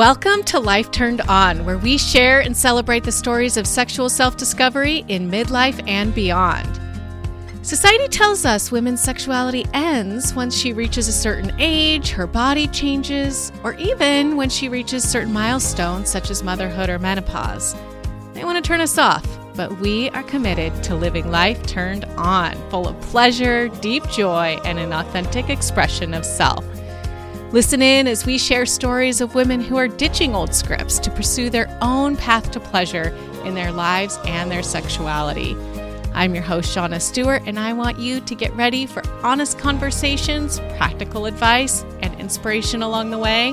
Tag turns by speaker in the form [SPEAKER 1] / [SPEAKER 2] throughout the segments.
[SPEAKER 1] Welcome to Life Turned On, where we share and celebrate the stories of sexual self discovery in midlife and beyond. Society tells us women's sexuality ends once she reaches a certain age, her body changes, or even when she reaches certain milestones such as motherhood or menopause. They want to turn us off, but we are committed to living life turned on, full of pleasure, deep joy, and an authentic expression of self. Listen in as we share stories of women who are ditching old scripts to pursue their own path to pleasure in their lives and their sexuality. I'm your host, Shauna Stewart, and I want you to get ready for honest conversations, practical advice, and inspiration along the way.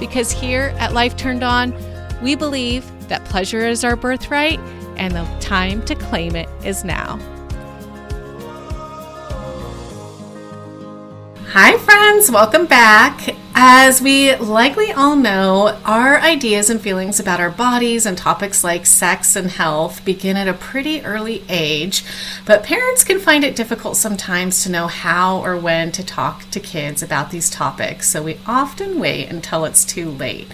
[SPEAKER 1] Because here at Life Turned On, we believe that pleasure is our birthright and the time to claim it is now. Hi, friends, welcome back. As we likely all know, our ideas and feelings about our bodies and topics like sex and health begin at a pretty early age, but parents can find it difficult sometimes to know how or when to talk to kids about these topics, so we often wait until it's too late.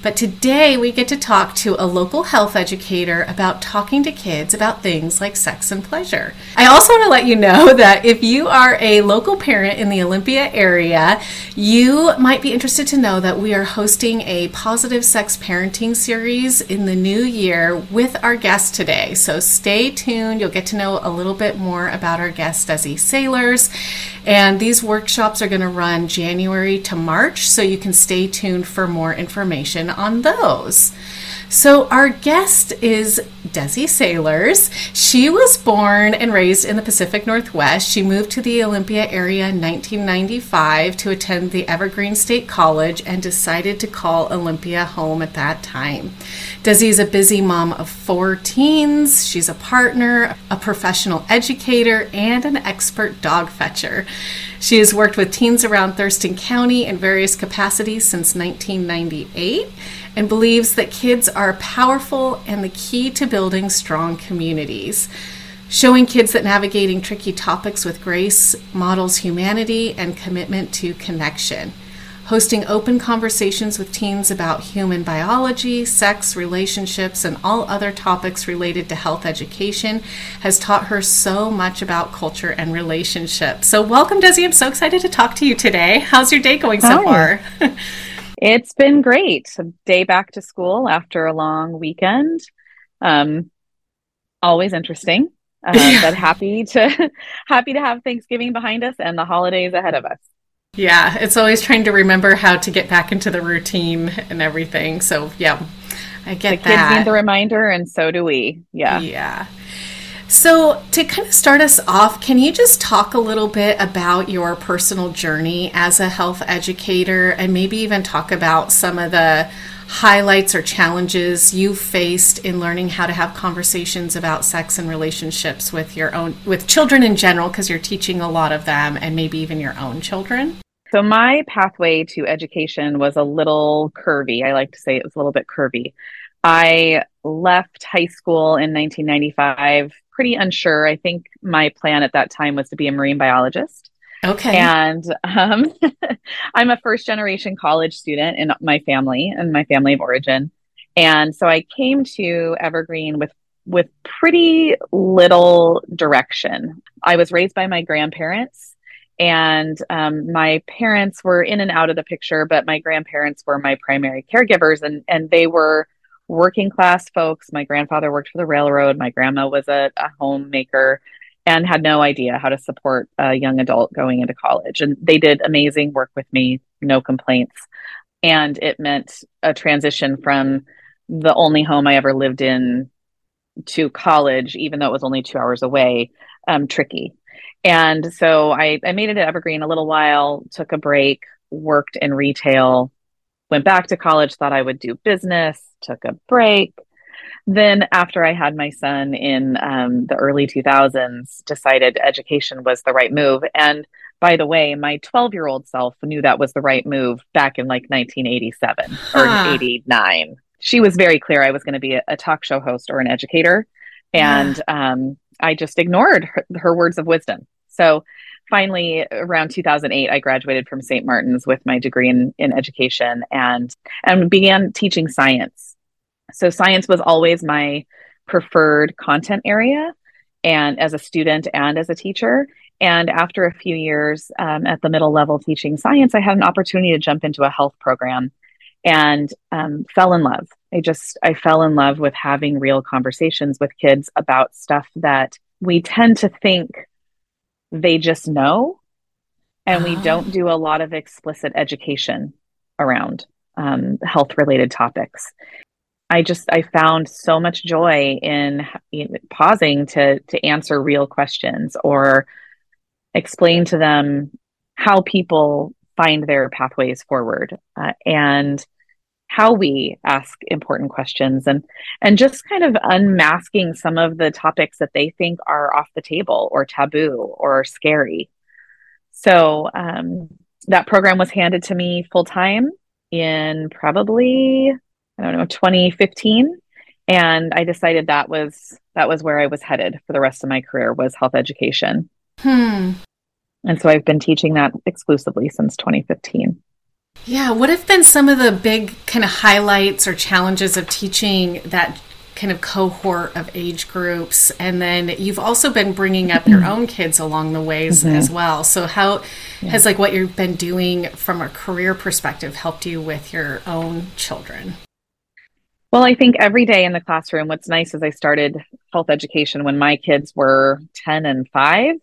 [SPEAKER 1] But today we get to talk to a local health educator about talking to kids about things like sex and pleasure. I also want to let you know that if you are a local parent in the Olympia area, you might be interested to know that we are hosting a positive sex parenting series in the new year with our guest today. So stay tuned. You'll get to know a little bit more about our guest, Desi Saylors. And these workshops are going to run January to March, so you can stay tuned for more information on those. So, our guest is Desi Saylors. She was born and raised in the Pacific Northwest. She moved to the Olympia area in 1995 to attend the Evergreen State College and decided to call Olympia home at that time. Desi is a busy mom of four teens. She's a partner, a professional educator, and an expert dog fetcher. She has worked with teens around Thurston County in various capacities since 1998 and believes that kids are powerful and the key to building strong communities. Showing kids that navigating tricky topics with grace models humanity and commitment to connection hosting open conversations with teens about human biology, sex, relationships, and all other topics related to health education has taught her so much about culture and relationships. So, welcome, Desi. I'm so excited to talk to you today. How's your day going so Hi.
[SPEAKER 2] far? it's been great. A day back to school after a long weekend. Um, always interesting. Uh, yeah. but happy to happy to have Thanksgiving behind us and the holidays ahead of us.
[SPEAKER 1] Yeah, it's always trying to remember how to get back into the routine and everything. So, yeah, I get
[SPEAKER 2] the that. kids need the reminder, and so do we. Yeah.
[SPEAKER 1] Yeah. So, to kind of start us off, can you just talk a little bit about your personal journey as a health educator and maybe even talk about some of the highlights or challenges you faced in learning how to have conversations about sex and relationships with your own with children in general because you're teaching a lot of them and maybe even your own children
[SPEAKER 2] so my pathway to education was a little curvy i like to say it was a little bit curvy i left high school in 1995 pretty unsure i think my plan at that time was to be a marine biologist
[SPEAKER 1] Okay.
[SPEAKER 2] And um, I'm a first generation college student in my family and my family of origin. And so I came to Evergreen with with pretty little direction. I was raised by my grandparents, and um, my parents were in and out of the picture, but my grandparents were my primary caregivers, and and they were working class folks. My grandfather worked for the railroad. My grandma was a, a homemaker and had no idea how to support a young adult going into college. And they did amazing work with me, no complaints. And it meant a transition from the only home I ever lived in to college, even though it was only two hours away, um, tricky. And so I, I made it at Evergreen a little while, took a break, worked in retail, went back to college, thought I would do business, took a break, then after i had my son in um, the early 2000s decided education was the right move and by the way my 12 year old self knew that was the right move back in like 1987 huh. or 89 she was very clear i was going to be a, a, talk show host or an educator and yeah. um, i just ignored her, her, words of wisdom So finally, around 2008, I graduated from St. Martin's with my degree in, in education and, and began teaching science. So science was always my preferred content area and as a student and as a teacher. And after a few years um, at the middle level teaching science, I had an opportunity to jump into a health program and um, fell in love. I just, I fell in love with having real conversations with kids about stuff that we tend to think they just know. And we don't do a lot of explicit education around um, health related topics. I just I found so much joy in, in, pausing to to answer real questions or explain to them how people find their pathways forward uh, and how we ask important questions and and just kind of unmasking some of the topics that they think are off the table or taboo or scary. So um, that program was handed to me full time in probably i don't know 2015 and i decided that was that was where i was headed for the rest of my career was health education.
[SPEAKER 1] Hmm
[SPEAKER 2] and so I've been teaching that exclusively since 2015.
[SPEAKER 1] Yeah. What have been some of the big kind of highlights or challenges of teaching that kind of cohort of age groups? And then you've also been bringing up your own kids along the ways mm-hmm. as well. So, how yeah. has like what you've been doing from a career perspective helped you with your own children?
[SPEAKER 2] Well, I think every day in the classroom, what's nice is I started health education when my kids were 10 and 5,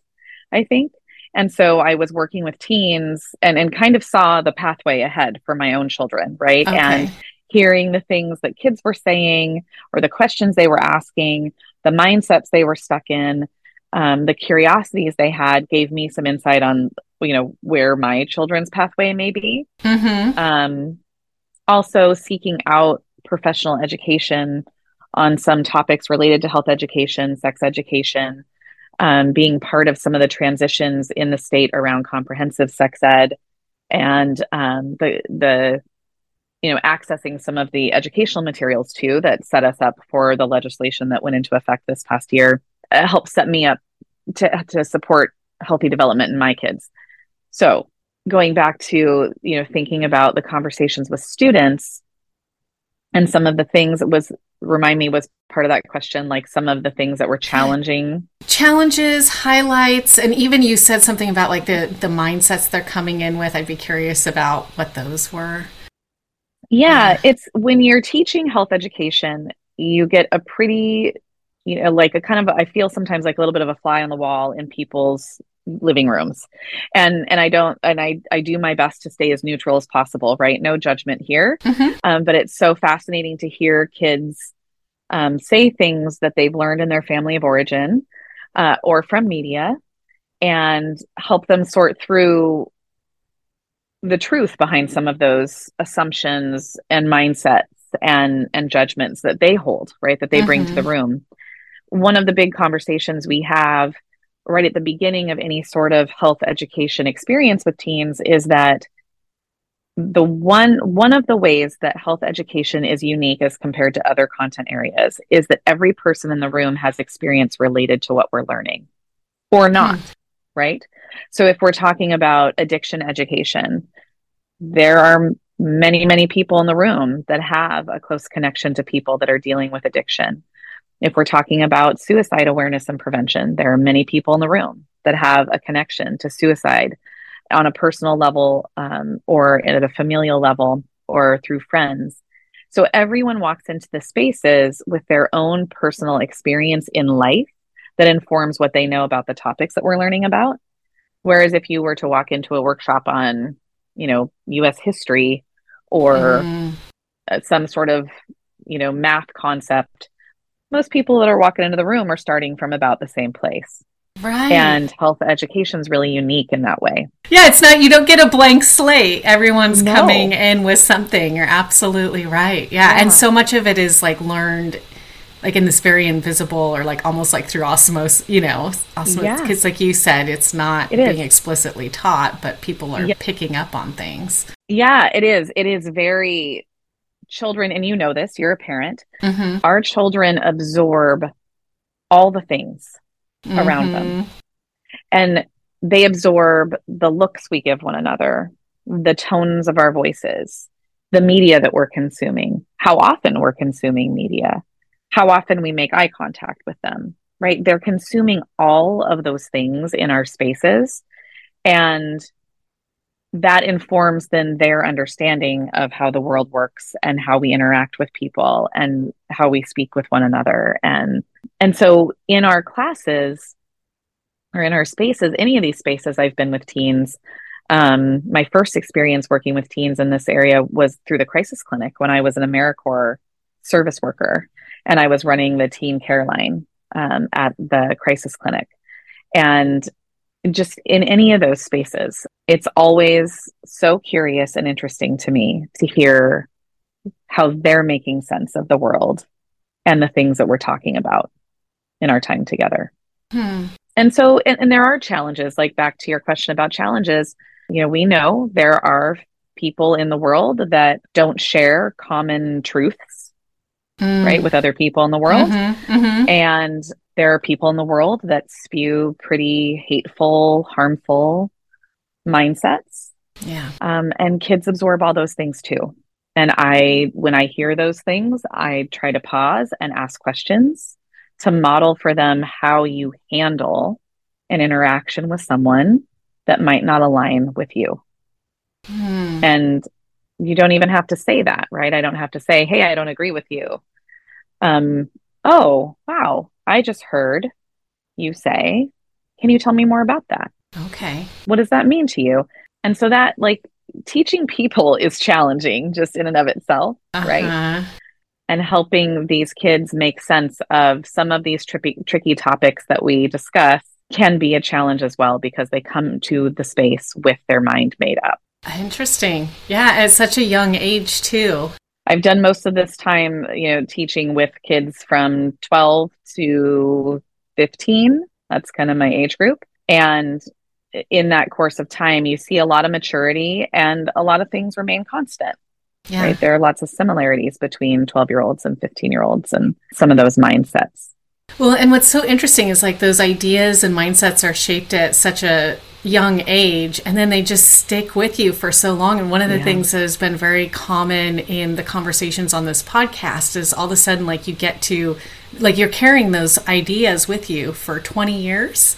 [SPEAKER 2] I think. And so I was working with teens and, and kind of saw the pathway ahead for my own children, right? Okay. And hearing the things that kids were saying or the questions they were asking, the mindsets they were stuck in, um, the curiosities they had gave me some insight on, you know, where my children's pathway may be.
[SPEAKER 1] Mm-hmm.
[SPEAKER 2] Um, also, seeking out professional education on some topics related to health education, sex education, um, being part of some of the transitions in the state around comprehensive sex ed and um, the the you know accessing some of the educational materials too that set us up for the legislation that went into effect this past year uh, helped set me up to to support healthy development in my kids. So going back to you know thinking about the conversations with students and some of the things that was remind me was part of that question like some of the things that were challenging.
[SPEAKER 1] Challenges highlights and even you said something about like the the mindsets they're coming in with. I'd be curious about what those were.
[SPEAKER 2] Yeah it's when you're teaching health education you get a pretty you know like a kind of i feel sometimes like a little bit of a fly on the wall in people's living rooms and and i don't and i i do my best to stay as neutral as possible right no judgment here
[SPEAKER 1] mm-hmm.
[SPEAKER 2] um, but it's so fascinating to hear kids um, say things that they've learned in their family of origin uh, or from media and help them sort through the truth behind some of those assumptions and mindsets and and judgments that they hold right that they mm-hmm. bring to the mm-hmm. room one of the big conversations we have right at the beginning of any sort of health education experience with teens is that the one one of the ways that health education is unique as compared to other content areas is that every person in the room has experience related to what we're learning or not hmm. right so if we're talking about addiction education there are many many people in the room that have a close connection to people that are dealing with addiction if we're talking about suicide awareness and prevention there are many people in the room that have a connection to suicide on a personal level um, or at a familial level or through friends. So everyone walks into the spaces with their own personal experience in life that informs what they know about the topics that we're learning about. Whereas if you were to walk into a workshop on, you know, US history or mm. some sort of, you know, math concept, most people that are walking into the room are starting from about the same place.
[SPEAKER 1] Right.
[SPEAKER 2] And health education is really unique in that way.
[SPEAKER 1] Yeah, it's not, you don't get a blank slate. Everyone's no. coming in with something. You're absolutely right. Yeah. yeah. And so much of it is like learned like in this very invisible or like almost like through osmosis, you know, osmosis. Because, yeah. like you said, it's not it being is. explicitly taught, but people are yeah. picking up on things.
[SPEAKER 2] Yeah, it is. It is very children, and you know this, you're a parent.
[SPEAKER 1] Mm-hmm.
[SPEAKER 2] Our children absorb all the things mm-hmm. around them. Mm-hmm. And they absorb the looks we give one another, the tones of our voices, the media that we're consuming, how often we're consuming media, how often we make eye contact with them, right? They're consuming all of those things in our spaces. And that informs then their understanding of how the world works and how we interact with people and how we speak with one another. And and so in our classes or in our spaces any of these spaces i've been with teens. Um, my first experience working with teens in this area was through the crisis clinic when i was an americorps service worker and i was running the teen care line um, at the crisis clinic. And just in any of those spaces, it's always so curious and interesting to me to hear how they're making sense of the world and the things that we're talking about in our time together. Hmm. And so, and, and there are challenges, like back to your question about challenges, you know, we know there are people in the world that don't share common truths, mm. right, with other people in the world. Mm-hmm, mm-hmm. And there are people in the world that spew pretty hateful, harmful mindsets.
[SPEAKER 1] Yeah.
[SPEAKER 2] Um, and kids absorb all those things too. And I, when I hear those things, I try to pause and ask questions to model for them how you handle an interaction with someone that might not align with you. Hmm. And you don't even have to say that, right? I don't have to say, Hey, I don't agree with you. Um, oh, wow, I just heard you say, can you tell me more about that?
[SPEAKER 1] Okay.
[SPEAKER 2] What does that mean to you? And so that like teaching people is challenging just in and of itself, uh-huh. right? And helping these kids make sense of some of these tricky tricky topics that we discuss can be a challenge as well because they come to the space with their mind made up.
[SPEAKER 1] Interesting. Yeah, at such a young age too.
[SPEAKER 2] I've done most of this time, you know, teaching with kids from 12 to 15. That's kind of my age group. And in that course of time, you see a lot of maturity and a lot of things remain constant. Yeah. Right. There are lots of similarities between 12 year olds and 15 year olds and some of those mindsets.
[SPEAKER 1] Well, and what's so interesting is like those ideas and mindsets are shaped at such a young age and then they just stick with you for so long and one of the yeah. things that has been very common in the conversations on this podcast is all of a sudden like you get to like you're carrying those ideas with you for 20 years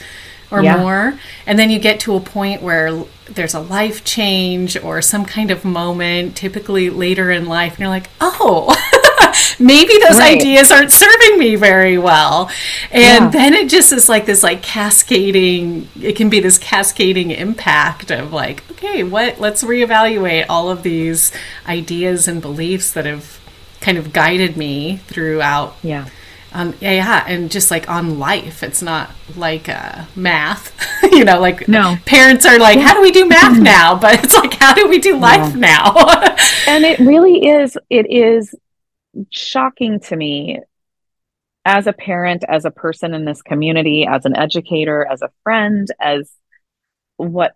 [SPEAKER 1] or yeah. more and then you get to a point where there's a life change or some kind of moment typically later in life and you're like oh maybe those right. ideas aren't serving me very well and yeah. then it just is like this like cascading it can be this cascading impact of like okay what let's reevaluate all of these ideas and beliefs that have kind of guided me throughout
[SPEAKER 2] yeah
[SPEAKER 1] um, yeah, yeah, and just like on life, it's not like uh, math. you know, like
[SPEAKER 2] no
[SPEAKER 1] parents are like, how do we do math now? But it's like, how do we do life yeah. now?
[SPEAKER 2] and it really is. It is shocking to me as a parent, as a person in this community, as an educator, as a friend, as what,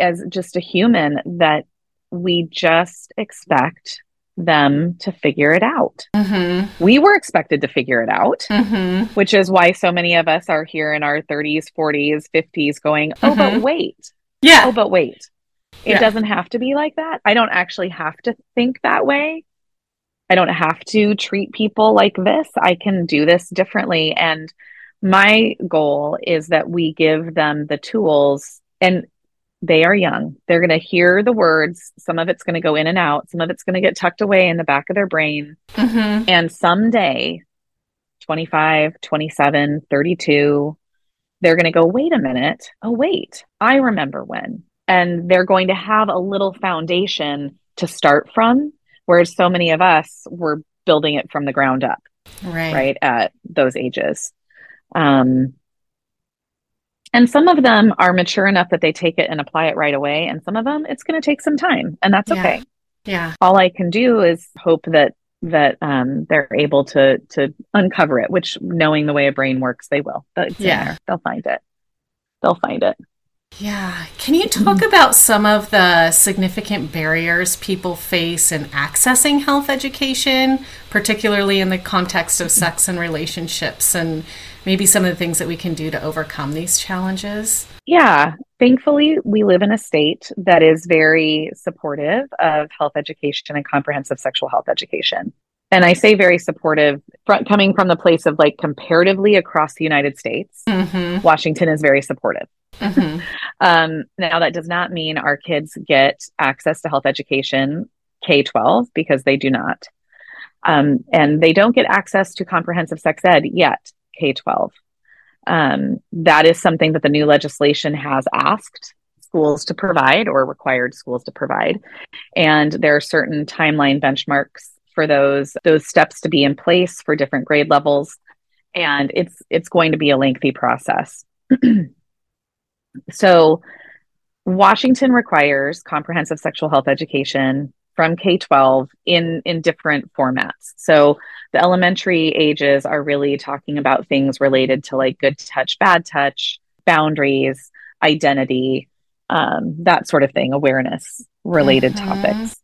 [SPEAKER 2] as just a human, that we just expect them to figure it out. Mm-hmm. We were expected to figure it out, mm-hmm. which is why so many of us are here in our 30s, 40s, 50s going, oh, mm-hmm. but wait.
[SPEAKER 1] Yeah.
[SPEAKER 2] Oh, but wait. It yeah. doesn't have to be like that. I don't actually have to think that way. I don't have to treat people like this. I can do this differently. And my goal is that we give them the tools and they are young. They're going to hear the words. Some of it's going to go in and out. Some of it's going to get tucked away in the back of their brain. Mm-hmm. And someday, 25, 27, 32, they're going to go, wait a minute. Oh, wait, I remember when. And they're going to have a little foundation to start from whereas so many of us were building it from the ground up
[SPEAKER 1] right
[SPEAKER 2] right at those ages um, and some of them are mature enough that they take it and apply it right away. And some of them it's going to take some time and that's
[SPEAKER 1] yeah.
[SPEAKER 2] okay.
[SPEAKER 1] Yeah.
[SPEAKER 2] All i can do is hope that that um, they're able to to uncover it which knowing the way a brain works they will. Yeah. they'll find it. They'll find it.
[SPEAKER 1] Yeah. Can you talk about some of the significant barriers people face in accessing health education, particularly in the context of sex and relationships? And maybe some of the things that we can do to overcome these challenges?
[SPEAKER 2] Yeah, thankfully, we live in a state that is very supportive of health education and comprehensive sexual health education. And I say very supportive, coming from the place of like comparatively across the United States, mm-hmm. Washington is very supportive. Mm-hmm. um, now, that does not mean our kids get access to health education K 12 because they do not. Um, and they don't get access to comprehensive sex ed yet, K 12. Um, that is something that the new legislation has asked schools to provide or required schools to provide. And there are certain timeline benchmarks for those those steps to be in place for different grade levels. And it's it's going to be a lengthy process. so Washington requires comprehensive sexual health education from K 12 in, in different formats. So the elementary ages are really talking about things related to like good touch, bad touch, boundaries, identity, um, that sort of thing, awareness related mm-hmm. topics.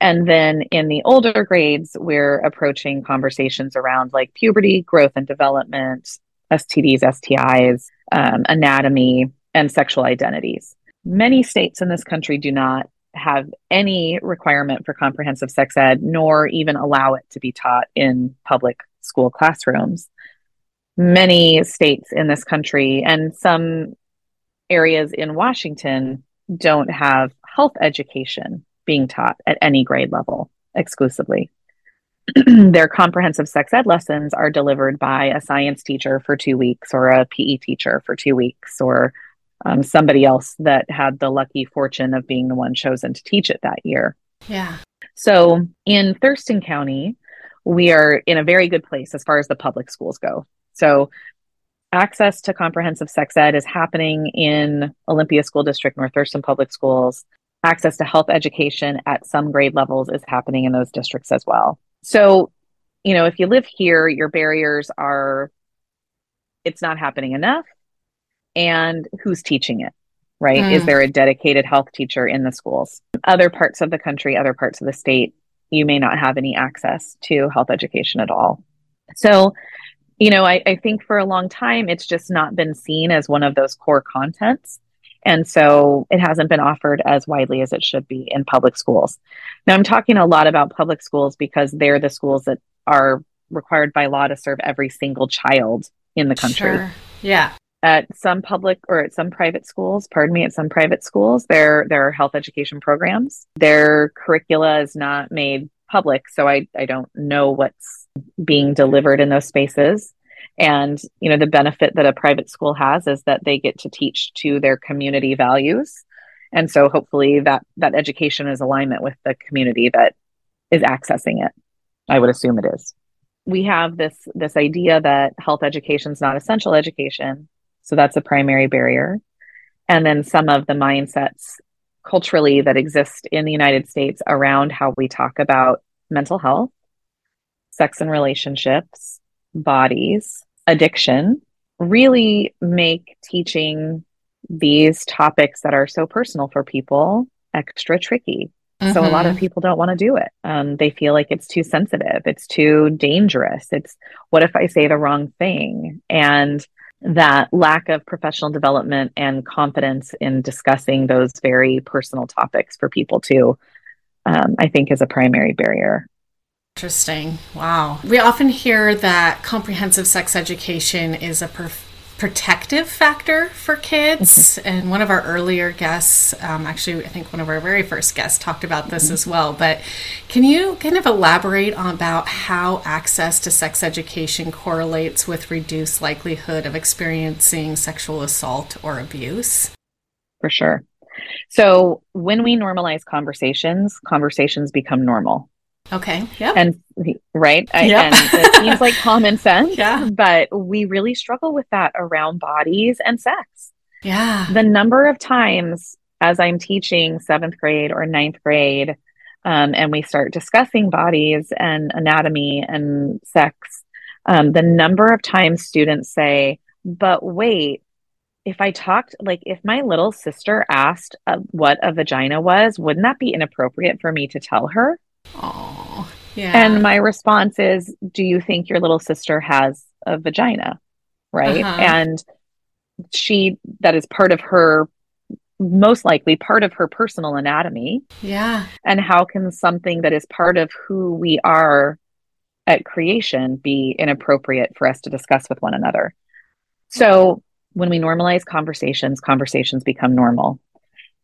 [SPEAKER 2] And then in the older grades, we're approaching conversations around like puberty, growth and development, STDs, STIs, um, anatomy, and sexual identities. Many states in this country do not have any requirement for comprehensive sex ed, nor even allow it to be taught in public school classrooms. Many states in this country and some areas in Washington don't have health education being taught at any grade level exclusively. Their comprehensive sex ed lessons are delivered by a science teacher for two weeks or a PE teacher for two weeks or um, somebody else that had the lucky fortune of being the one chosen to teach it that year.
[SPEAKER 1] Yeah.
[SPEAKER 2] So in Thurston County, we are in a very good place as far as the public schools go. So access to comprehensive sex ed is happening in Olympia School District, North Thurston Public Schools. Access to health education at some grade levels is happening in those districts as well. So, you know, if you live here, your barriers are it's not happening enough and who's teaching it right? Mm. is there a dedicated health teacher in the schools? Other parts of the country other parts of the state you may not have any access to health education at all. So you know I, I think for a long time it's just not been seen as one of those core contents. And so it hasn't been offered as widely as it should be in public schools. Now i'm talking a lot about public schools because they're the schools that are required by law to serve every single child in the country.
[SPEAKER 1] Sure. yeah
[SPEAKER 2] at some public or at some private schools pardon me at some private schools there there are health education programs. Their curricula is not made public so i i don't know what's being delivered in those spaces. And you know the benefit that a private school has is that they get to teach to their community values. And so hopefully that that education is alignment with the community that is accessing it. I would assume it is. We have this this idea that health education is not essential education so that's a primary barrier. And then some of the mindsets culturally that exist in the United States around how we talk about mental health, sex and relationships, bodies, addiction really make teaching these topics that are so personal for people extra tricky. Mm-hmm. So a lot of mm-hmm. people don't want to do it. Um, they feel like it's too sensitive. It's too dangerous. It's what if I say the wrong thing? And that lack of professional development and confidence in discussing those very personal topics for people too, um, I think is a primary barrier.
[SPEAKER 1] Interesting. Wow. We often hear that comprehensive sex education is a perf- protective factor for kids. Mm-hmm. And one of our earlier guests, um, actually, I think one of our very first guests talked about this mm-hmm. as well. But can you kind of elaborate on about how access to sex education correlates with reduced likelihood of experiencing sexual assault or abuse?
[SPEAKER 2] For sure. So when we normalize conversations, conversations become normal.
[SPEAKER 1] Okay. Yeah.
[SPEAKER 2] And right. I, yep. and it seems like common sense. Yeah. But we really struggle with that around bodies and sex.
[SPEAKER 1] Yeah.
[SPEAKER 2] The number of times as I'm teaching seventh grade or ninth grade, um, and we start discussing bodies and anatomy and sex, um, the number of times students say, but wait, if I talked, like if my little sister asked uh, what a vagina was, wouldn't that be inappropriate for me to tell her?
[SPEAKER 1] Oh, yeah.
[SPEAKER 2] And my response is, Do you think your little sister has a vagina? right? Uh-huh. And she, that is part of her, most likely part of her personal anatomy.
[SPEAKER 1] Yeah.
[SPEAKER 2] And how can something that is part of who we are at creation be inappropriate for us to discuss with one another? So when we normalize conversations, conversations become normal.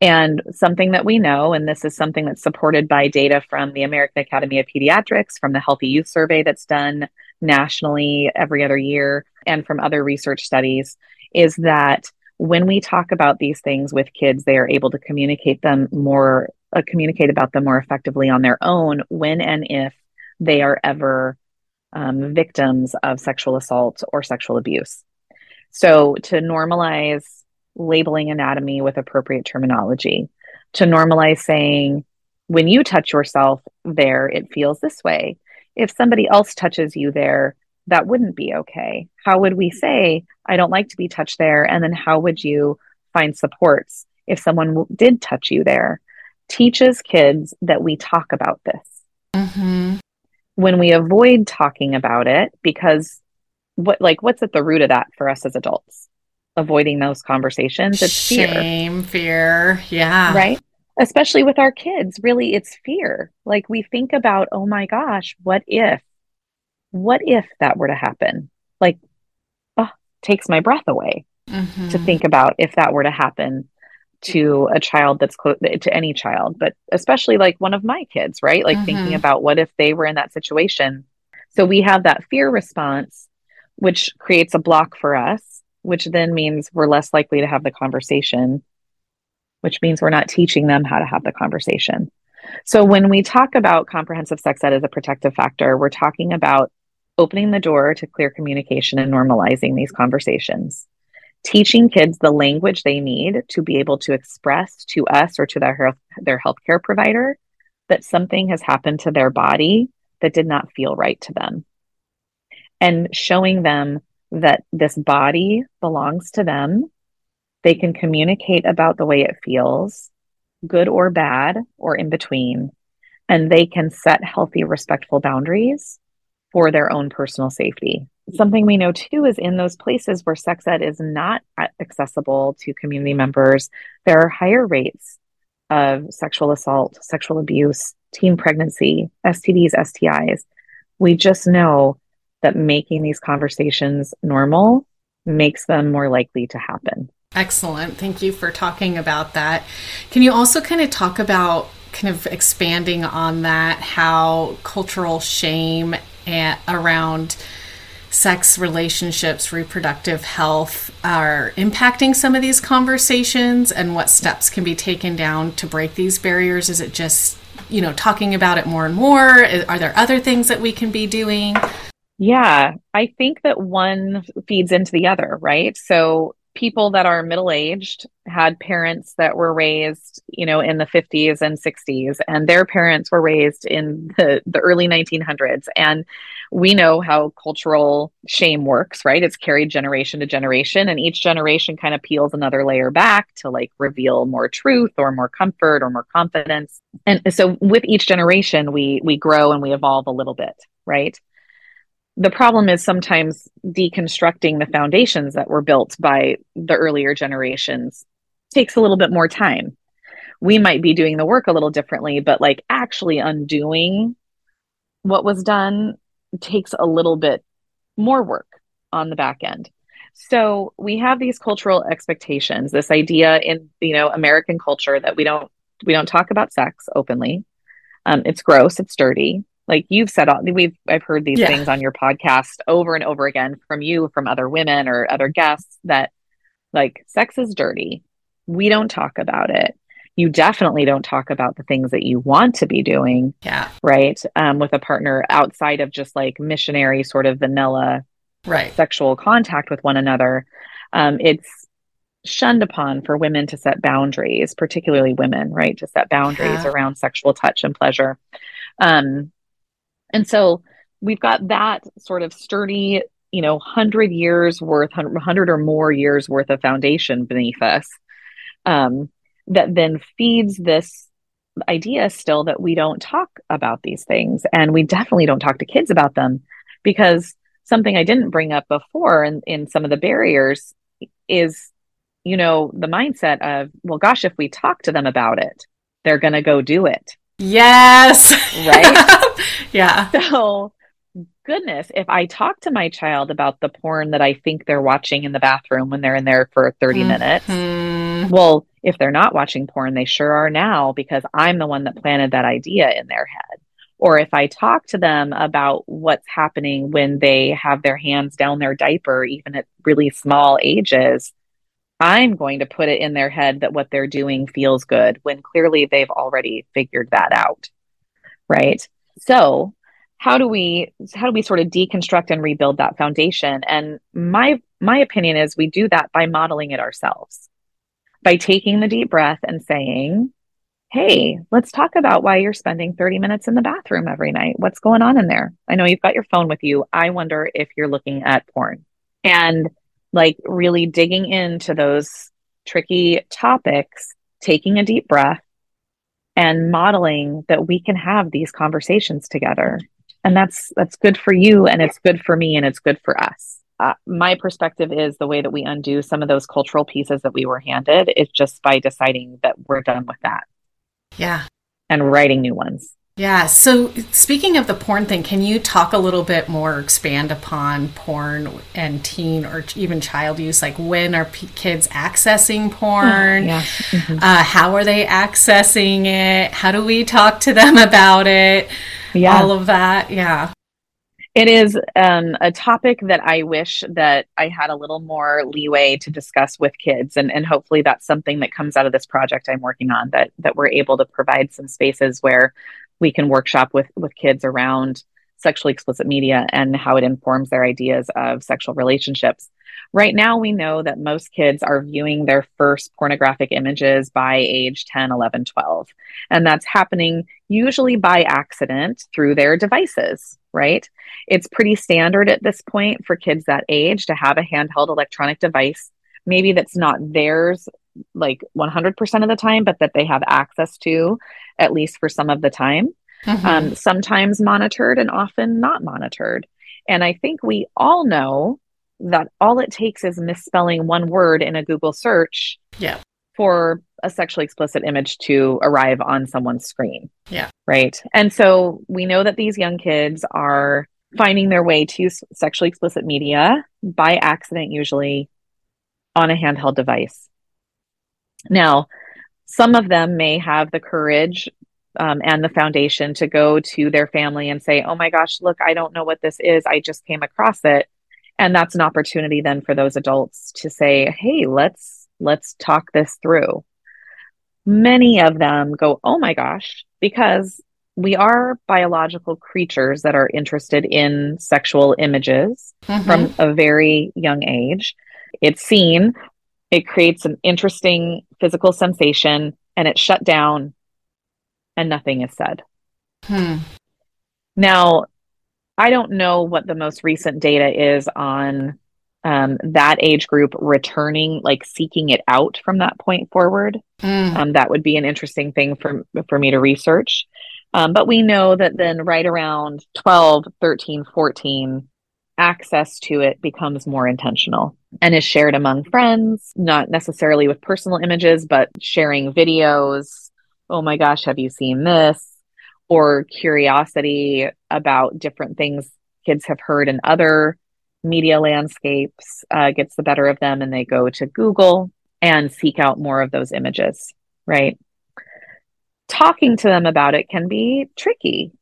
[SPEAKER 2] And something that we know, and this is something that's supported by data from the American Academy of Pediatrics, from the Healthy Youth Survey that's done nationally every other year, and from other research studies, is that when we talk about these things with kids, they are able to communicate them more, uh, communicate about them more effectively on their own when and if they are ever um, victims of sexual assault or sexual abuse. So to normalize labeling anatomy with appropriate terminology, to normalize saying, when you touch yourself there, it feels this way. If somebody else touches you there, that wouldn't be okay. How would we say, I don't like to be touched there? And then how would you find supports if someone did touch you there? Teaches kids that we talk about this. Mm-hmm. When we avoid talking about it, because what, like, what's at the root of that for us as adults? Avoiding those conversations. It's
[SPEAKER 1] shame, fear. fear. Yeah.
[SPEAKER 2] Right. Especially with our kids, really, it's fear. Like we think about, oh my gosh, what if? What if that were to happen? Like, oh, takes my breath away mm-hmm. to think about if that were to happen to a child that's close to any child, but especially like one of my kids, right? Like mm-hmm. thinking about what if they were in that situation. So we have that fear response, which creates a block for us which then means we're less likely to have the conversation, which means we're not teaching them how to have the conversation. So when we talk about comprehensive sex ed as a protective factor, we're talking about opening the door to clear communication and normalizing these conversations. Teaching kids the language they need to be able to express to us or to their their healthcare provider that something has happened to their body that did not feel right to them. And showing them that this body belongs to them. They can communicate about the way it feels, good or bad, or in between. And they can set healthy, respectful boundaries for their own personal safety. Something we know too is in those places where sex ed is not accessible to community members, there are higher rates of sexual assault, sexual abuse, teen pregnancy, STDs, STIs. We just know that making these conversations normal makes them more likely to happen.
[SPEAKER 1] Excellent. Thank you for talking about that. Can you also kind of talk about kind of expanding on that how cultural shame and, around sex relationships, reproductive health are impacting some of these conversations and what steps can be taken down to break these barriers? Is it just, you know, talking about it more and more? Are there other things that we can be doing?
[SPEAKER 2] Yeah, I think that one feeds into the other, right? So people that are middle aged had parents that were raised, you know, in the 50s and 60s, and their parents were raised in the, the early 1900s. And we know how cultural shame works, right? It's carried generation to generation, and each generation kind of peels another layer back to like reveal more truth or more comfort or more confidence. And so with each generation, we we grow and we evolve a little bit, right? The problem is sometimes deconstructing the foundations that were built by the earlier generations takes a little bit more time. We might be doing the work a little differently, but like actually undoing what was done takes a little bit more work on the back end. So we have these cultural expectations, this idea in you know American culture that we don't we don't talk about sex openly. Um, it's gross, it's dirty like you've said we've i've heard these yeah. things on your podcast over and over again from you from other women or other guests that like sex is dirty. We don't talk about it. You definitely don't talk about the things that you want to be doing.
[SPEAKER 1] Yeah.
[SPEAKER 2] Right? Um, with a partner outside of just like missionary sort of vanilla
[SPEAKER 1] right.
[SPEAKER 2] sexual contact with one another. Um, it's shunned upon for women to set boundaries particularly women right? To set boundaries yeah. around sexual touch and pleasure. Um, and so we've got that sort of sturdy, you know, 100 years worth, 100 or more years worth of foundation beneath us um, that then feeds this idea still that we don't talk about these things. And we definitely don't talk to kids about them because something I didn't bring up before in, in some of the barriers is, you know, the mindset of, well, gosh, if we talk to them about it, they're going to go do it.
[SPEAKER 1] Yes.
[SPEAKER 2] Right.
[SPEAKER 1] yeah.
[SPEAKER 2] So, goodness, if I talk to my child about the porn that I think they're watching in the bathroom when they're in there for 30 mm-hmm. minutes, well, if they're not watching porn, they sure are now because I'm the one that planted that idea in their head. Or if I talk to them about what's happening when they have their hands down their diaper, even at really small ages, I'm going to put it in their head that what they're doing feels good when clearly they've already figured that out. Right. So, how do we how do we sort of deconstruct and rebuild that foundation and my my opinion is we do that by modeling it ourselves by taking the deep breath and saying hey let's talk about why you're spending 30 minutes in the bathroom every night what's going on in there i know you've got your phone with you i wonder if you're looking at porn and like really digging into those tricky topics taking a deep breath and modeling that we can have these conversations together. And that's that's good for you and it's good for me and it's good for us. Uh, my perspective is the way that we undo some of those cultural pieces that we were handed is just by deciding that we're done with that.
[SPEAKER 1] Yeah.
[SPEAKER 2] And writing new ones
[SPEAKER 1] yeah. So, speaking of the porn thing, can you talk a little bit more, expand upon porn and teen or even child use? Like, when are p- kids accessing porn?
[SPEAKER 2] Yeah. Mm-hmm.
[SPEAKER 1] Uh, how are they accessing it? How do we talk to them about it?
[SPEAKER 2] yeah.
[SPEAKER 1] all of that. Yeah.
[SPEAKER 2] It is um, a topic that I wish that I had a little more leeway to discuss with kids, and and hopefully that's something that comes out of this project I'm working on. That that we're able to provide some spaces where we can workshop with with kids around sexually explicit media and how it informs their ideas of sexual relationships. Right now, we know that most kids are viewing their first pornographic images by age 10, 11, 12. And that's happening usually by accident through their devices, right? It's pretty standard at this point for kids that age to have a handheld electronic device, maybe that's not theirs like 100% of the time, but that they have access to at least for some of the time. Mm-hmm. Um, sometimes monitored and often not monitored. And I think we all know that all it takes is misspelling one word in a Google search
[SPEAKER 1] yeah.
[SPEAKER 2] for a sexually explicit image to arrive on someone's screen.
[SPEAKER 1] Yeah.
[SPEAKER 2] Right. And so we know that these young kids are finding their way to sexually explicit media by accident, usually on a handheld device. Now, some of them may have the courage um, and the foundation to go to their family and say, Oh my gosh, look, I don't know what this is. I just came across it and that's an opportunity then for those adults to say hey let's let's talk this through many of them go oh my gosh because we are biological creatures that are interested in sexual images mm-hmm. from a very young age it's seen it creates an interesting physical sensation and it's shut down and nothing is said
[SPEAKER 1] hmm.
[SPEAKER 2] now I don't know what the most recent data is on um, that age group returning, like seeking it out from that point forward. Mm. Um, that would be an interesting thing for, for me to research. Um, but we know that then right around 12, 13, 14, access to it becomes more intentional and is shared among friends, not necessarily with personal images, but sharing videos. Oh my gosh, have you seen this? or curiosity about different things kids have heard in other media landscapes uh, gets the better of them and they go to Google and seek out more of those images, right? Talking to them about it can be tricky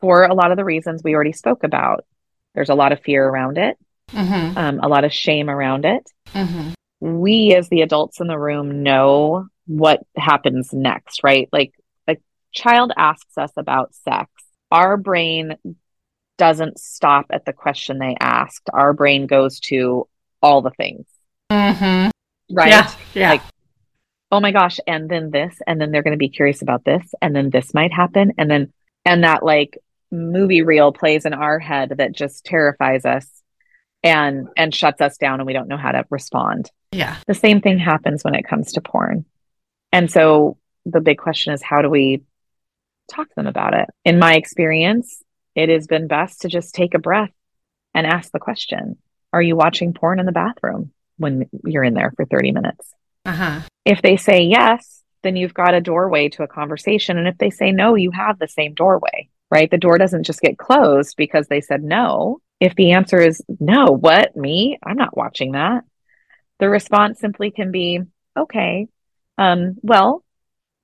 [SPEAKER 2] for a lot of the reasons we already spoke about. There's a lot of fear around it, mm-hmm. um, a lot of shame around it. Mm-hmm. We, as the adults in the room, know what happens next, right? Like a child asks us about sex, our brain doesn't stop at the question they asked. Our brain goes to all the things.
[SPEAKER 1] Mm-hmm.
[SPEAKER 2] Right?
[SPEAKER 1] Yeah. yeah. Like,
[SPEAKER 2] oh my gosh, and then this, and then they're going to be curious about this, and then this might happen. And then, and that like movie reel plays in our head that just terrifies us and and shuts us down and we don't know how to respond.
[SPEAKER 1] Yeah.
[SPEAKER 2] The same thing happens when it comes to porn. And so the big question is how do we talk to them about it. In my experience, it has been best to just take a breath and ask the question Are you watching porn in the bathroom when you're in there for 30 minutes? Uh-huh. If they say yes, then you've got a doorway to a conversation. And if they say no, you have the same doorway, right? The door doesn't just get closed because they said no. If the answer is no, what, me? I'm not watching that. The response simply can be, okay, um, well,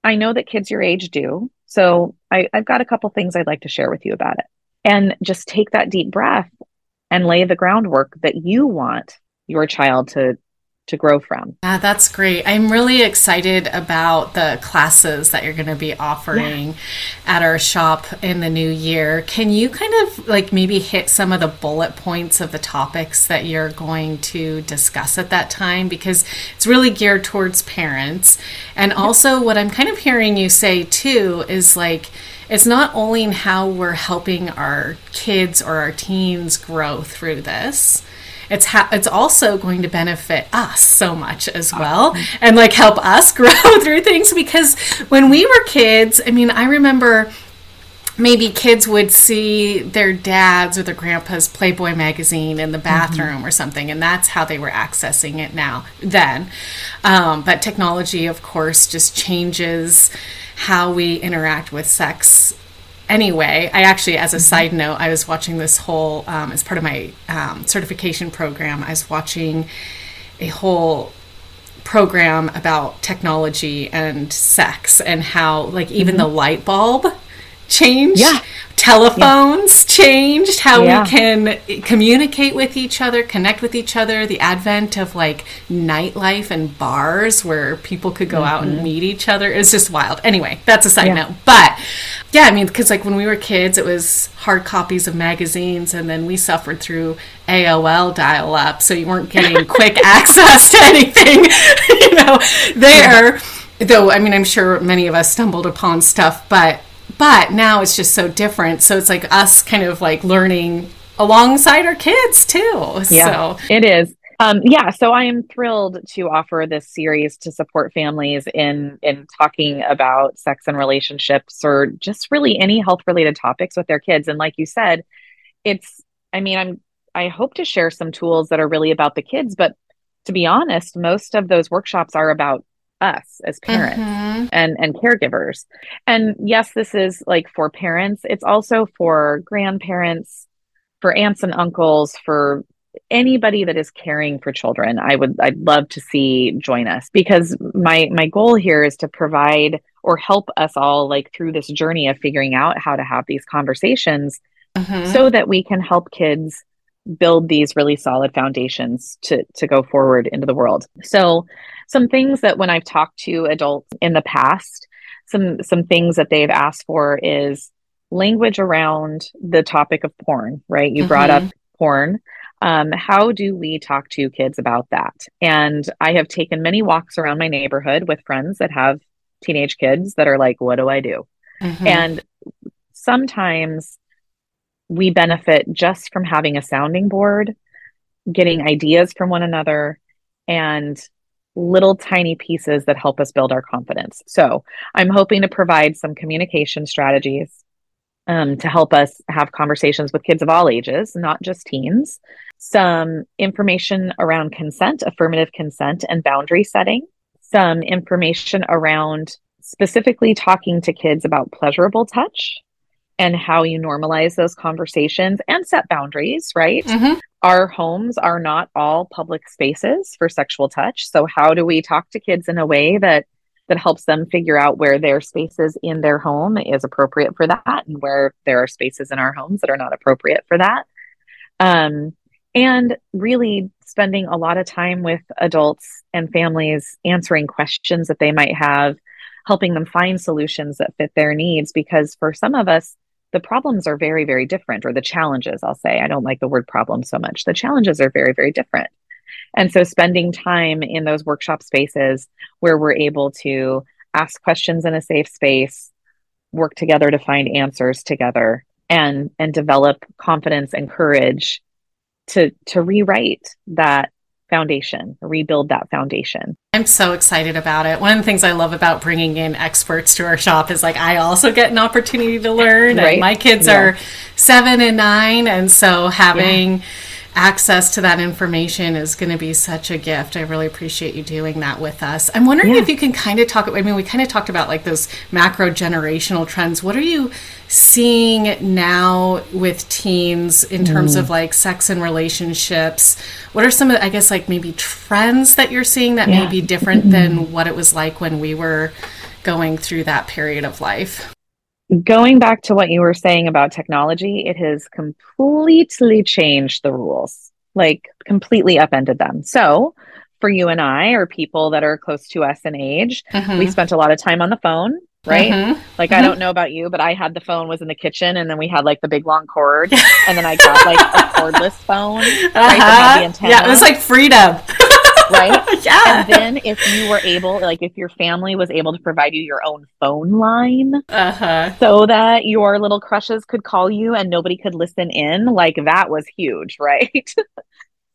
[SPEAKER 2] I know that kids your age do. So I, I've got a couple things I'd like to share with you about it. And just take that deep breath and lay the groundwork that you want your child to to grow from.
[SPEAKER 1] Yeah, that's great. I'm really excited about the classes that you're going to be offering yeah. at our shop in the new year. Can you kind of like maybe hit some of the bullet points of the topics that you're going to discuss at that time? Because it's really geared towards parents. And also, what I'm kind of hearing you say too is like, it's not only in how we're helping our kids or our teens grow through this it's ha- it's also going to benefit us so much as well and like help us grow through things because when we were kids i mean i remember maybe kids would see their dads or their grandpa's playboy magazine in the mm-hmm. bathroom mm-hmm. or something and that's how they were accessing it now then um, but technology of course just changes how we interact with sex anyway, I actually, as a mm-hmm. side note, I was watching this whole, um, as part of my um, certification program, I was watching a whole program about technology and sex and how, like, even mm-hmm. the light bulb changed.
[SPEAKER 2] Yeah
[SPEAKER 1] telephones yeah. changed how yeah. we can communicate with each other connect with each other the advent of like nightlife and bars where people could go mm-hmm. out and mm-hmm. meet each other it's just wild anyway that's a side yeah. note but yeah i mean because like when we were kids it was hard copies of magazines and then we suffered through aol dial-up so you weren't getting quick access to anything you know there though i mean i'm sure many of us stumbled upon stuff but but now it's just so different. So it's like us kind of like learning alongside our kids too.
[SPEAKER 2] Yeah,
[SPEAKER 1] so
[SPEAKER 2] it is. Um, yeah, so I am thrilled to offer this series to support families in in talking about sex and relationships or just really any health related topics with their kids. And like you said, it's I mean, I'm I hope to share some tools that are really about the kids, but to be honest, most of those workshops are about us as parents mm-hmm. and and caregivers. And yes, this is like for parents, it's also for grandparents, for aunts and uncles, for anybody that is caring for children. I would I'd love to see join us because my my goal here is to provide or help us all like through this journey of figuring out how to have these conversations mm-hmm. so that we can help kids build these really solid foundations to to go forward into the world. So some things that when I've talked to adults in the past, some some things that they've asked for is language around the topic of porn, right? You mm-hmm. brought up porn. Um, how do we talk to kids about that? And I have taken many walks around my neighborhood with friends that have teenage kids that are like, what do I do? Mm-hmm. And sometimes we benefit just from having a sounding board, getting ideas from one another, and little tiny pieces that help us build our confidence. So I'm hoping to provide some communication strategies um, to help us have conversations with kids of all ages, not just teens. Some information around consent, affirmative consent, and boundary setting. Some information around specifically talking to kids about pleasurable touch and how you normalize those conversations and set boundaries, right? Mm-hmm. Our homes are not all public spaces for sexual touch. So how do we talk to kids in a way that that helps them figure out where their spaces in their home is appropriate for that and where there are spaces in our homes that are not appropriate for that. Um, and really spending a lot of time with adults and families answering questions that they might have, helping them find solutions that fit their needs. Because for some of us, the problems are very, very different, or the challenges, I'll say. I don't like the word problem so much. The challenges are very, very different. And so spending time in those workshop spaces where we're able to ask questions in a safe space, work together to find answers together and and develop confidence and courage to to rewrite that foundation, rebuild that foundation.
[SPEAKER 1] I'm so excited about it. One of the things I love about bringing in experts to our shop is like I also get an opportunity to learn. Right. my kids yeah. are seven and nine, and so having yeah access to that information is going to be such a gift. I really appreciate you doing that with us. I'm wondering yeah. if you can kind of talk. I mean, we kind of talked about like those macro generational trends. What are you seeing now with teens in terms mm. of like sex and relationships? What are some of, I guess, like maybe trends that you're seeing that yeah. may be different than what it was like when we were going through that period of life?
[SPEAKER 2] Going back to what you were saying about technology, it has completely changed the rules, like completely upended them. So, for you and I, or people that are close to us in age, mm-hmm. we spent a lot of time on the phone, right? Mm-hmm. Like, mm-hmm. I don't know about you, but I had the phone was in the kitchen, and then we had like the big long cord, and then I got like a cordless phone, uh-huh.
[SPEAKER 1] right? Yeah, it was like freedom.
[SPEAKER 2] right? yeah. And then if you were able, like if your family was able to provide you your own phone line uh-huh. so that your little crushes could call you and nobody could listen in, like that was huge, right?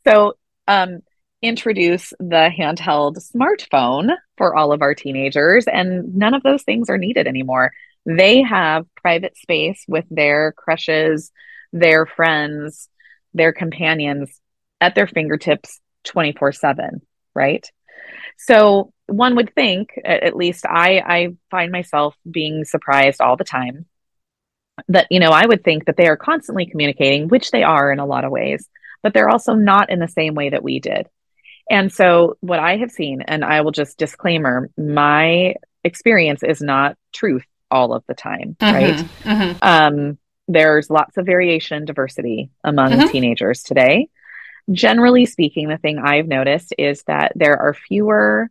[SPEAKER 2] so, um, introduce the handheld smartphone for all of our teenagers, and none of those things are needed anymore. They have private space with their crushes, their friends, their companions at their fingertips 24 7 right? So one would think, at least I, I find myself being surprised all the time that, you know, I would think that they are constantly communicating, which they are in a lot of ways, but they're also not in the same way that we did. And so what I have seen, and I will just disclaimer, my experience is not truth all of the time, mm-hmm, right? Mm-hmm. Um, there's lots of variation and diversity among mm-hmm. teenagers today generally speaking, the thing I've noticed is that there are fewer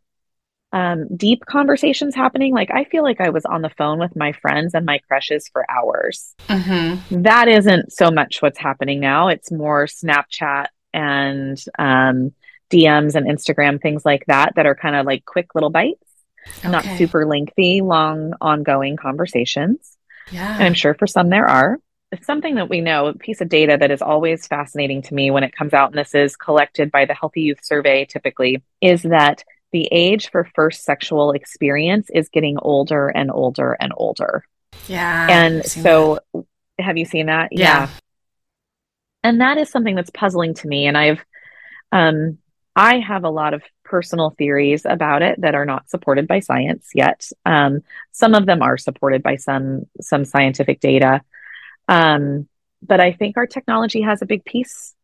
[SPEAKER 2] um, deep conversations happening. Like, I feel like I was on the phone with my friends and my crushes for hours. Mm-hmm. That isn't so much what's happening now. It's more Snapchat and um, DMs and Instagram, things like that, that are kind of like quick little bites, okay. not super lengthy, long, ongoing conversations. Yeah. And I'm sure for some there are something that we know, a piece of data that is always fascinating to me when it comes out, and this is collected by the Healthy Youth Survey typically, is that the age for first sexual experience is getting older and older and older.
[SPEAKER 1] Yeah.
[SPEAKER 2] And so, that. have you seen that?
[SPEAKER 1] Yeah. yeah.
[SPEAKER 2] And that is something that's puzzling to me. And I've, um, I have a lot of personal theories about it that are not supported by science yet. Um, some of them are supported by some some scientific data. Um, but I think our technology has a big piece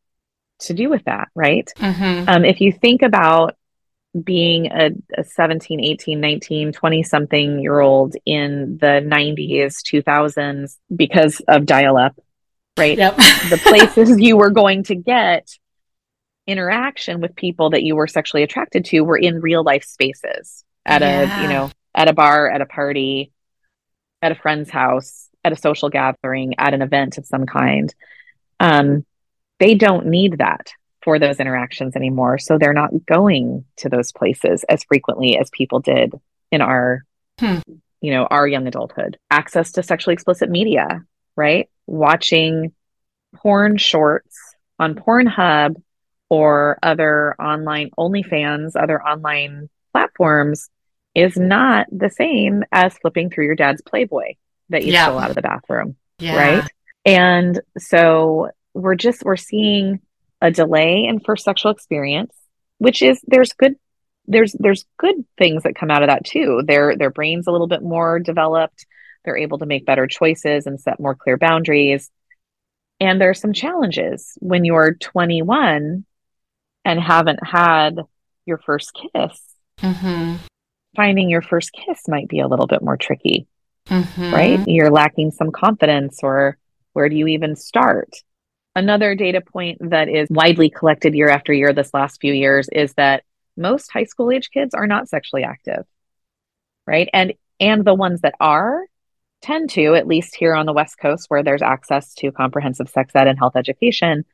[SPEAKER 2] to do with that, right? Mm-hmm. Um, if you think about being a, a 17, 18, 19, 20 something year old in the 90s, 2000s, because of dial up, right? Yep. the places you were going to get interaction with people that you were sexually attracted to were in real life spaces at yeah. a, you know, at a bar, at a party, at a friend's house at a social gathering, at an event of some kind. Um, they don't need that for those interactions anymore. So they're not going to those places as frequently as people did in our, hmm. you know, our young adulthood. Access to sexually explicit media, right? Watching porn shorts on Pornhub or other online OnlyFans, other online platforms is not the same as flipping through your dad's Playboy that you yeah. stole out of the bathroom. Yeah. Right. And so we're just, we're seeing a delay in first sexual experience, which is, there's good, there's, there's good things that come out of that too. Their, their brain's a little bit more developed. They're able to make better choices and set more clear boundaries. And there are some challenges when you're 21 and haven't had your first kiss. Mm-hmm. Finding your first kiss might be a little bit more tricky mm-hmm. right? You're lacking some confidence, or where do you even start? Another data point that is widely collected year after year this last few years is that most high school age kids are not sexually active, right? And and the ones that are tend to, at least here on the West Coast, where there's access to comprehensive sex ed and health education,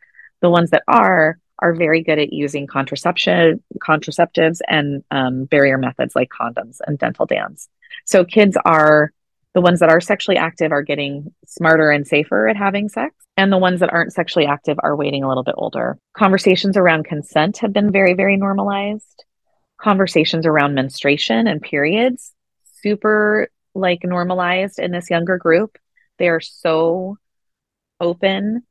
[SPEAKER 2] the ones that are are very good at using contraception, contraceptives, and um, barrier methods like condoms and dental dams. So kids are The ones that are sexually active are getting smarter and safer at having sex, and the ones that aren't sexually active are waiting a little bit older. Conversations around consent have been very, very normalized. Conversations around menstruation and periods, super like normalized in this younger group. They are so open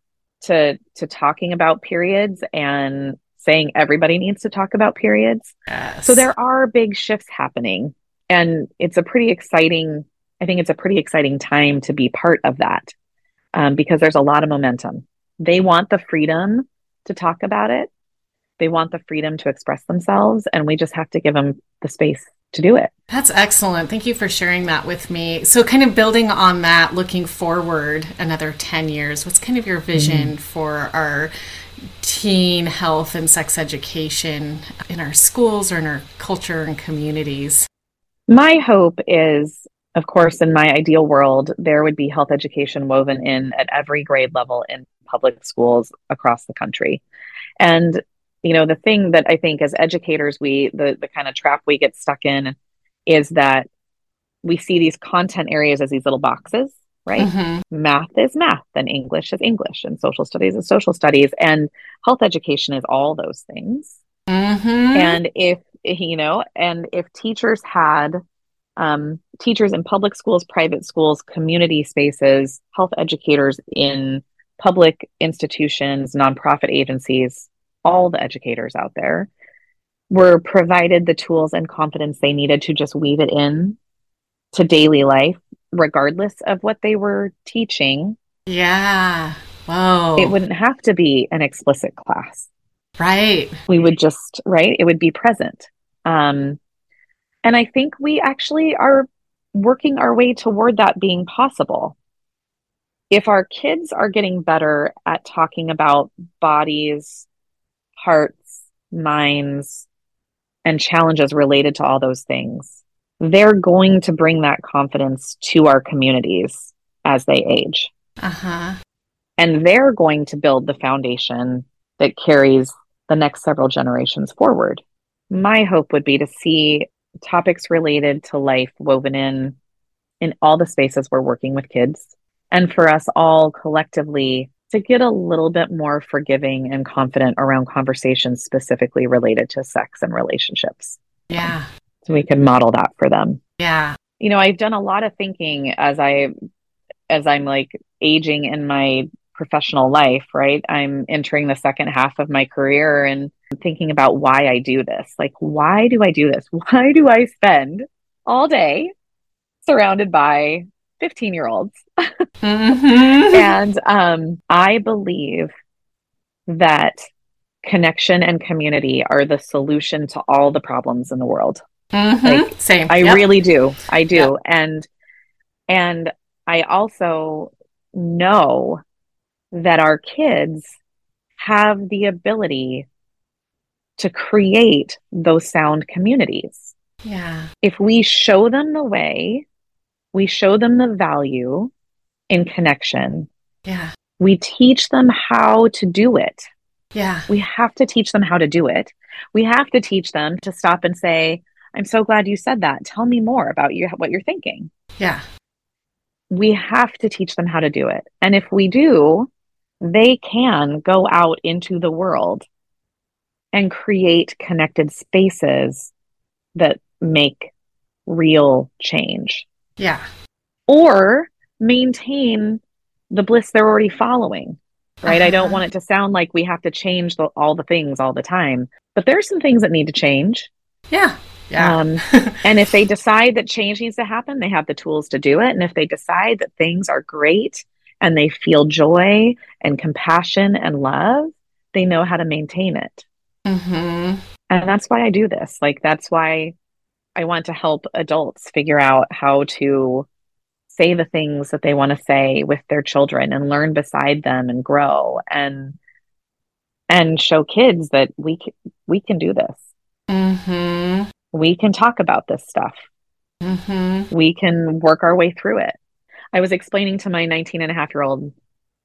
[SPEAKER 2] to to talking about periods and saying everybody needs to talk about periods.
[SPEAKER 1] Yes.
[SPEAKER 2] So there are big shifts happening and it's a pretty exciting I think it's a pretty exciting time to be part of that um, because there's a lot of momentum. They want the freedom to talk about it. They want the freedom to express themselves, and we just have to give them the space to do it.
[SPEAKER 1] That's excellent. Thank you for sharing that with me. So, kind of building on that, looking forward another 10 years, what's kind of your vision mm-hmm. for our teen health and sex education in our schools or in our culture and communities?
[SPEAKER 2] My hope is, of course, in my ideal world, there would be health education woven in at every grade level in public schools across the country. And you know the thing that i think as educators we the the kind of trap we get stuck in is that we see these content areas as these little boxes right mm-hmm. math is math and english is english and social studies is social studies and health education is all those things
[SPEAKER 1] mm-hmm.
[SPEAKER 2] and if you know and if teachers had um, teachers in public schools private schools community spaces health educators in public institutions nonprofit agencies all the educators out there were provided the tools and confidence they needed to just weave it in to daily life, regardless of what they were teaching.
[SPEAKER 1] Yeah. Whoa.
[SPEAKER 2] It wouldn't have to be an explicit class.
[SPEAKER 1] Right.
[SPEAKER 2] We would just, right? It would be present. Um, and I think we actually are working our way toward that being possible. If our kids are getting better at talking about bodies, hearts, minds, and challenges related to all those things, they're going to bring that confidence to our communities as they age.
[SPEAKER 1] Uh-huh.
[SPEAKER 2] And they're going to build the foundation that carries the next several generations forward. My hope would be to see topics related to life woven in in all the spaces we're working with kids and for us all collectively to get a little bit more forgiving and confident around conversations specifically related to sex and relationships.
[SPEAKER 1] Yeah.
[SPEAKER 2] So we can model that for them.
[SPEAKER 1] Yeah.
[SPEAKER 2] You know, I've done a lot of thinking as I as I'm like aging in my professional life, right? I'm entering the second half of my career and thinking about why I do this. Like, why do I do this? Why do I spend all day surrounded by 15 year olds.
[SPEAKER 1] mm-hmm.
[SPEAKER 2] And um, I believe that connection and community are the solution to all the problems in the world.
[SPEAKER 1] Mm-hmm. Like, Same.
[SPEAKER 2] I yep. really do. I do. Yep. And and I also know that our kids have the ability to create those sound communities.
[SPEAKER 1] Yeah.
[SPEAKER 2] If we show them the way we show them the value in connection.
[SPEAKER 1] Yeah.
[SPEAKER 2] We teach them how to do it.
[SPEAKER 1] Yeah.
[SPEAKER 2] We have to teach them how to do it. We have to teach them to stop and say, I'm so glad you said that. Tell me more about you, what you're thinking.
[SPEAKER 1] Yeah.
[SPEAKER 2] We have to teach them how to do it. And if we do, they can go out into the world and create connected spaces that make real change.
[SPEAKER 1] Yeah.
[SPEAKER 2] Or maintain the bliss they're already following. Right. Uh-huh. I don't uh-huh. want it to sound like we have to change the, all the things all the time, but there's some things that need to change.
[SPEAKER 1] Yeah. Yeah. Um,
[SPEAKER 2] and if they decide that change needs to happen, they have the tools to do it. And if they decide that things are great and they feel joy and compassion and love, they know how to maintain it.
[SPEAKER 1] Mm-hmm.
[SPEAKER 2] And that's why I do this. Like, that's why I want to help adults figure out how to say the things that they want to say with their children and learn beside them and grow and and show kids that we can, we can do this.
[SPEAKER 1] Mm-hmm.
[SPEAKER 2] We can talk about this stuff.
[SPEAKER 1] Mm-hmm.
[SPEAKER 2] We can work our way through it. I was explaining to my 19 and a half year old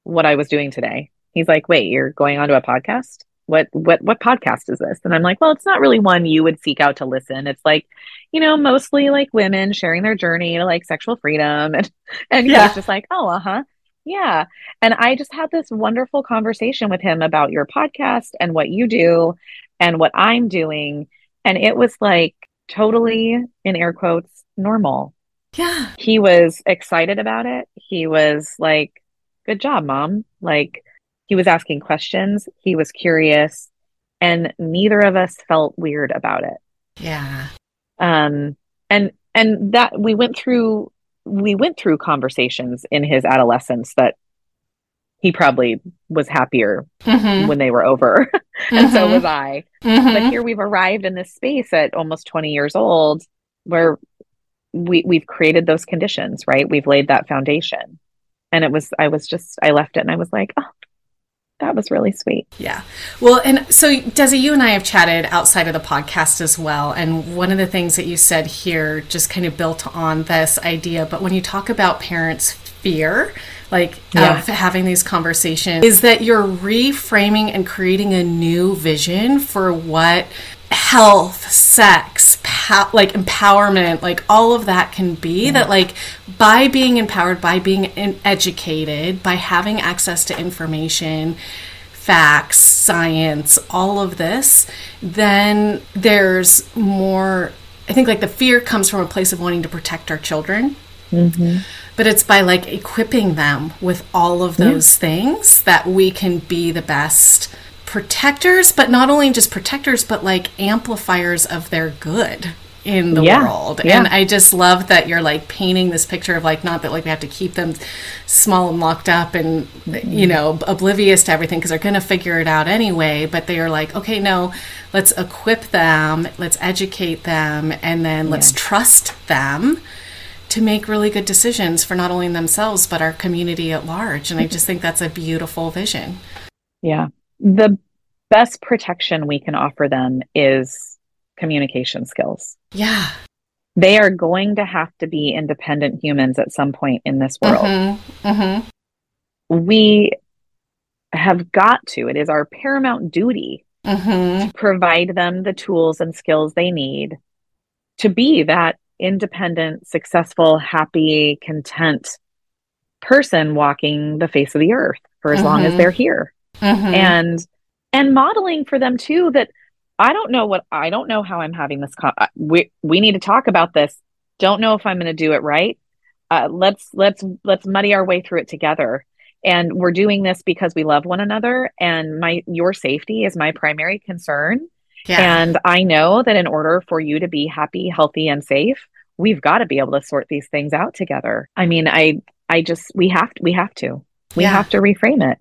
[SPEAKER 2] what I was doing today. He's like, wait, you're going onto a podcast? What what what podcast is this? And i'm like well it's not really one you would seek out to listen. It's like you know mostly like women sharing their journey to like sexual freedom. And and yeah. he's just like oh uh-huh. Yeah. And i just had this wonderful conversation with him about your podcast and what you do and what i'm doing. And it was like totally in air quotes normal.
[SPEAKER 1] Yeah.
[SPEAKER 2] He was excited about it. He was like good job mom. Like he was asking questions, he was curious, and neither of us felt weird about it.
[SPEAKER 1] Yeah.
[SPEAKER 2] Um and and that we went through we went through conversations in his adolescence that he probably was happier mm-hmm. when they were over. and mm-hmm. so was I. Mm-hmm. But here we've arrived in this space at almost 20 years old where we we've created those conditions, right? We've laid that foundation. And it was I was just I left it and I was like, oh, that was really sweet.
[SPEAKER 1] Yeah. Well, and so Desi, you and I have chatted outside of the podcast as well. And one of the things that you said here just kind of built on this idea. But when you talk about parents' fear, like yeah. of having these conversations, is that you're reframing and creating a new vision for what health, sex, pow- like empowerment, like all of that can be. Mm-hmm. That like by being empowered, by being educated, by having access to information, facts, science, all of this, then there's more. I think like the fear comes from a place of wanting to protect our children. Mm-hmm. But it's by like equipping them with all of those yeah. things that we can be the best protectors, but not only just protectors, but like amplifiers of their good in the yeah, world. Yeah. And I just love that you're like painting this picture of like not that like we have to keep them small and locked up and you know mm-hmm. oblivious to everything because they're going to figure it out anyway, but they are like, okay, no, let's equip them, let's educate them and then let's trust them to make really good decisions for not only themselves but our community at large. And I mm-hmm. just think that's a beautiful vision.
[SPEAKER 2] Yeah the best protection we can offer them is communication skills.
[SPEAKER 1] Yeah.
[SPEAKER 2] They are going to have to be independent humans at some point in this world. Mm-hmm. Mm-hmm. We have got to, it is our paramount duty mm-hmm. to provide them the tools and skills they need to be that independent, successful, happy, content person walking the face of the earth for as long as mm-hmm. they're here mm-hmm. and and modeling for them too that I don't know what I don't know how I'm having this. Con- we we need to talk about this. Don't know if I'm going to do it right. Uh, let's let's let's muddy our way through it together. And we're doing this because we love one another, and my your safety is my primary concern. Yeah. And I know that in order for you to be happy, healthy, and safe, we've got to be able to sort these things out together. I mean, I I just we have to we have to we yeah. have to reframe it.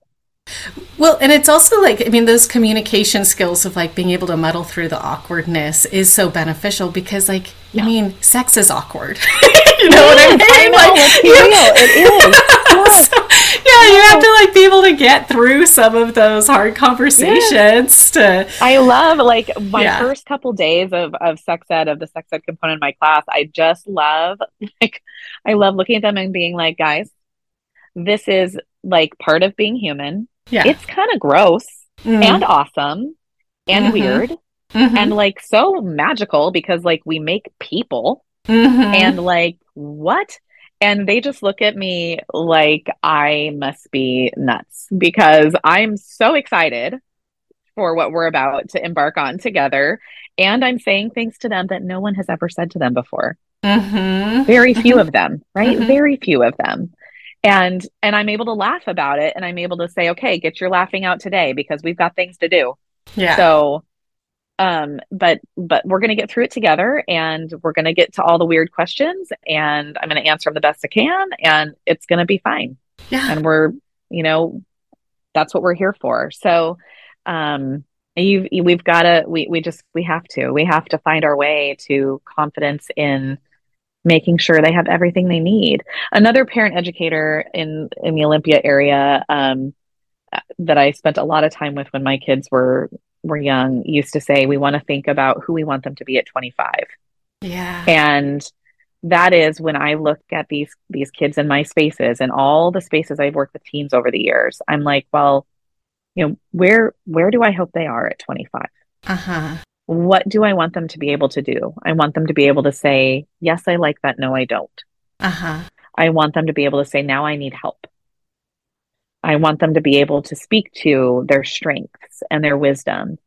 [SPEAKER 1] Well, and it's also like, I mean, those communication skills of like being able to muddle through the awkwardness is so beneficial because, like, yeah. I mean, sex is awkward. you know what I mean? I know, like, it's real. It is. so, yeah, you have to like be able to get through some of those hard conversations. To
[SPEAKER 2] I love like my yeah. first couple days of of sex ed of the sex ed component of my class. I just love like I love looking at them and being like, guys, this is like part of being human yeah. It's kind of gross mm. and awesome and mm-hmm. weird mm-hmm. and like so magical because like we make people mm-hmm. and like what? And they just look at me like I must be nuts because I'm so excited for what we're about to embark on together. And I'm saying things to them that no one has ever said to them before. Mm-hmm. Very few of them, right? Mm-hmm. Very few of them and and i'm able to laugh about it. And i'm able to say okay get your laughing out today because we've got things to do. Yeah. So um but but we're going to get through it together and we're going to get to all the weird questions and i'm going to answer them the best i can and it's going to be fine. Yeah. And we're you know that's what we're here for. So um you we've got to we we just we have to we have to find our way to confidence in making sure they have everything they need. Another parent educator in in the Olympia area um, that I spent a lot of time with when my kids were were young used to say we want to think about who we want them to be at 25.
[SPEAKER 1] Yeah.
[SPEAKER 2] And that is when I look at these these kids in my spaces and all the spaces I've worked with teens over the years. I'm like, well, you know, where where do I hope they are at 25?
[SPEAKER 1] Uh-huh.
[SPEAKER 2] What do I want them to be able to do? I want them to be able to say, "Yes, I like that. No, I don't."
[SPEAKER 1] Uh-huh.
[SPEAKER 2] I want them to be able to say, "Now I need help." I want them to be able to speak to their strengths and their wisdom.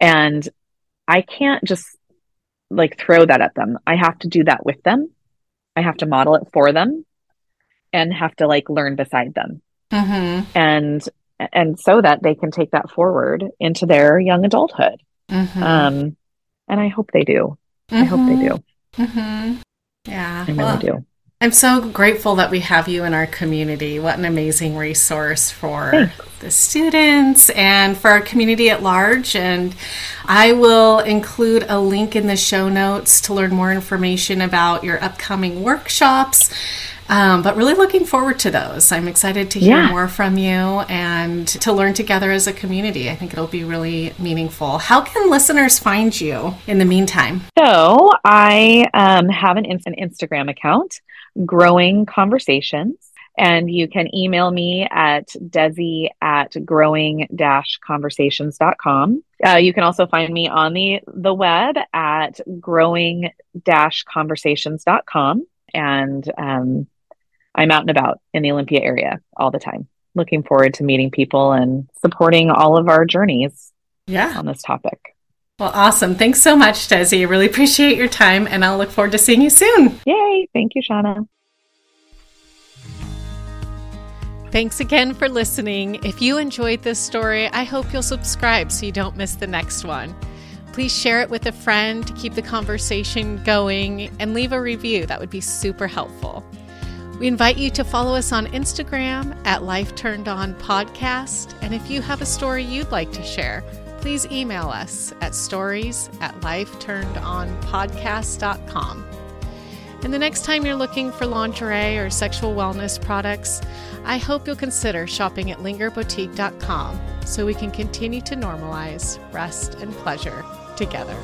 [SPEAKER 2] And I can't just like throw that at them. I have to do that with them. I have to model it for them and have to like learn beside them.
[SPEAKER 1] Mm-hmm.
[SPEAKER 2] And and so that they can take that forward into their young adulthood.
[SPEAKER 1] Mm-hmm.
[SPEAKER 2] Um and I hope they do. I hope they do.
[SPEAKER 1] Mm-hmm. Yeah.
[SPEAKER 2] I really
[SPEAKER 1] Well,
[SPEAKER 2] do.
[SPEAKER 1] I'm so grateful that we have you in our community. What an amazing resource for
[SPEAKER 2] Thanks.
[SPEAKER 1] the students and for our community at large. And I will include a link in the show notes to learn more information about your upcoming workshops. Um, but really looking forward to those. I'm excited to hear
[SPEAKER 2] Yeah.
[SPEAKER 1] more from you and to learn together as a community. I think it'll be really meaningful. How can listeners find you in the meantime?
[SPEAKER 2] So I um, have an, in- an Instagram account, Growing Conversations, and you can email me at desi at growing conversations.com. Uh, you can also find me on the, the web at growing conversations.com. And um, I'm out and about in the Olympia area all the time. Looking forward to meeting people and supporting all of our journeys
[SPEAKER 1] Yeah.
[SPEAKER 2] on this topic.
[SPEAKER 1] Well, awesome. Thanks so much, Desi. I really appreciate your time, and I'll look forward to seeing you soon.
[SPEAKER 2] Yay! Thank you, Shauna.
[SPEAKER 1] Thanks again for listening. If you enjoyed this story, I hope you'll subscribe so you don't miss the next one. Please share it with a friend to keep the conversation going and leave a review. That would be super helpful. We invite you to follow us on Instagram at Life Turned On Podcast. And if you have a story you'd like to share, please email us at stories at lifeturnedonpodcast.com. And the next time you're looking for lingerie or sexual wellness products, I hope you'll consider shopping at lingerboutique.com so we can continue to normalize rest and pleasure together.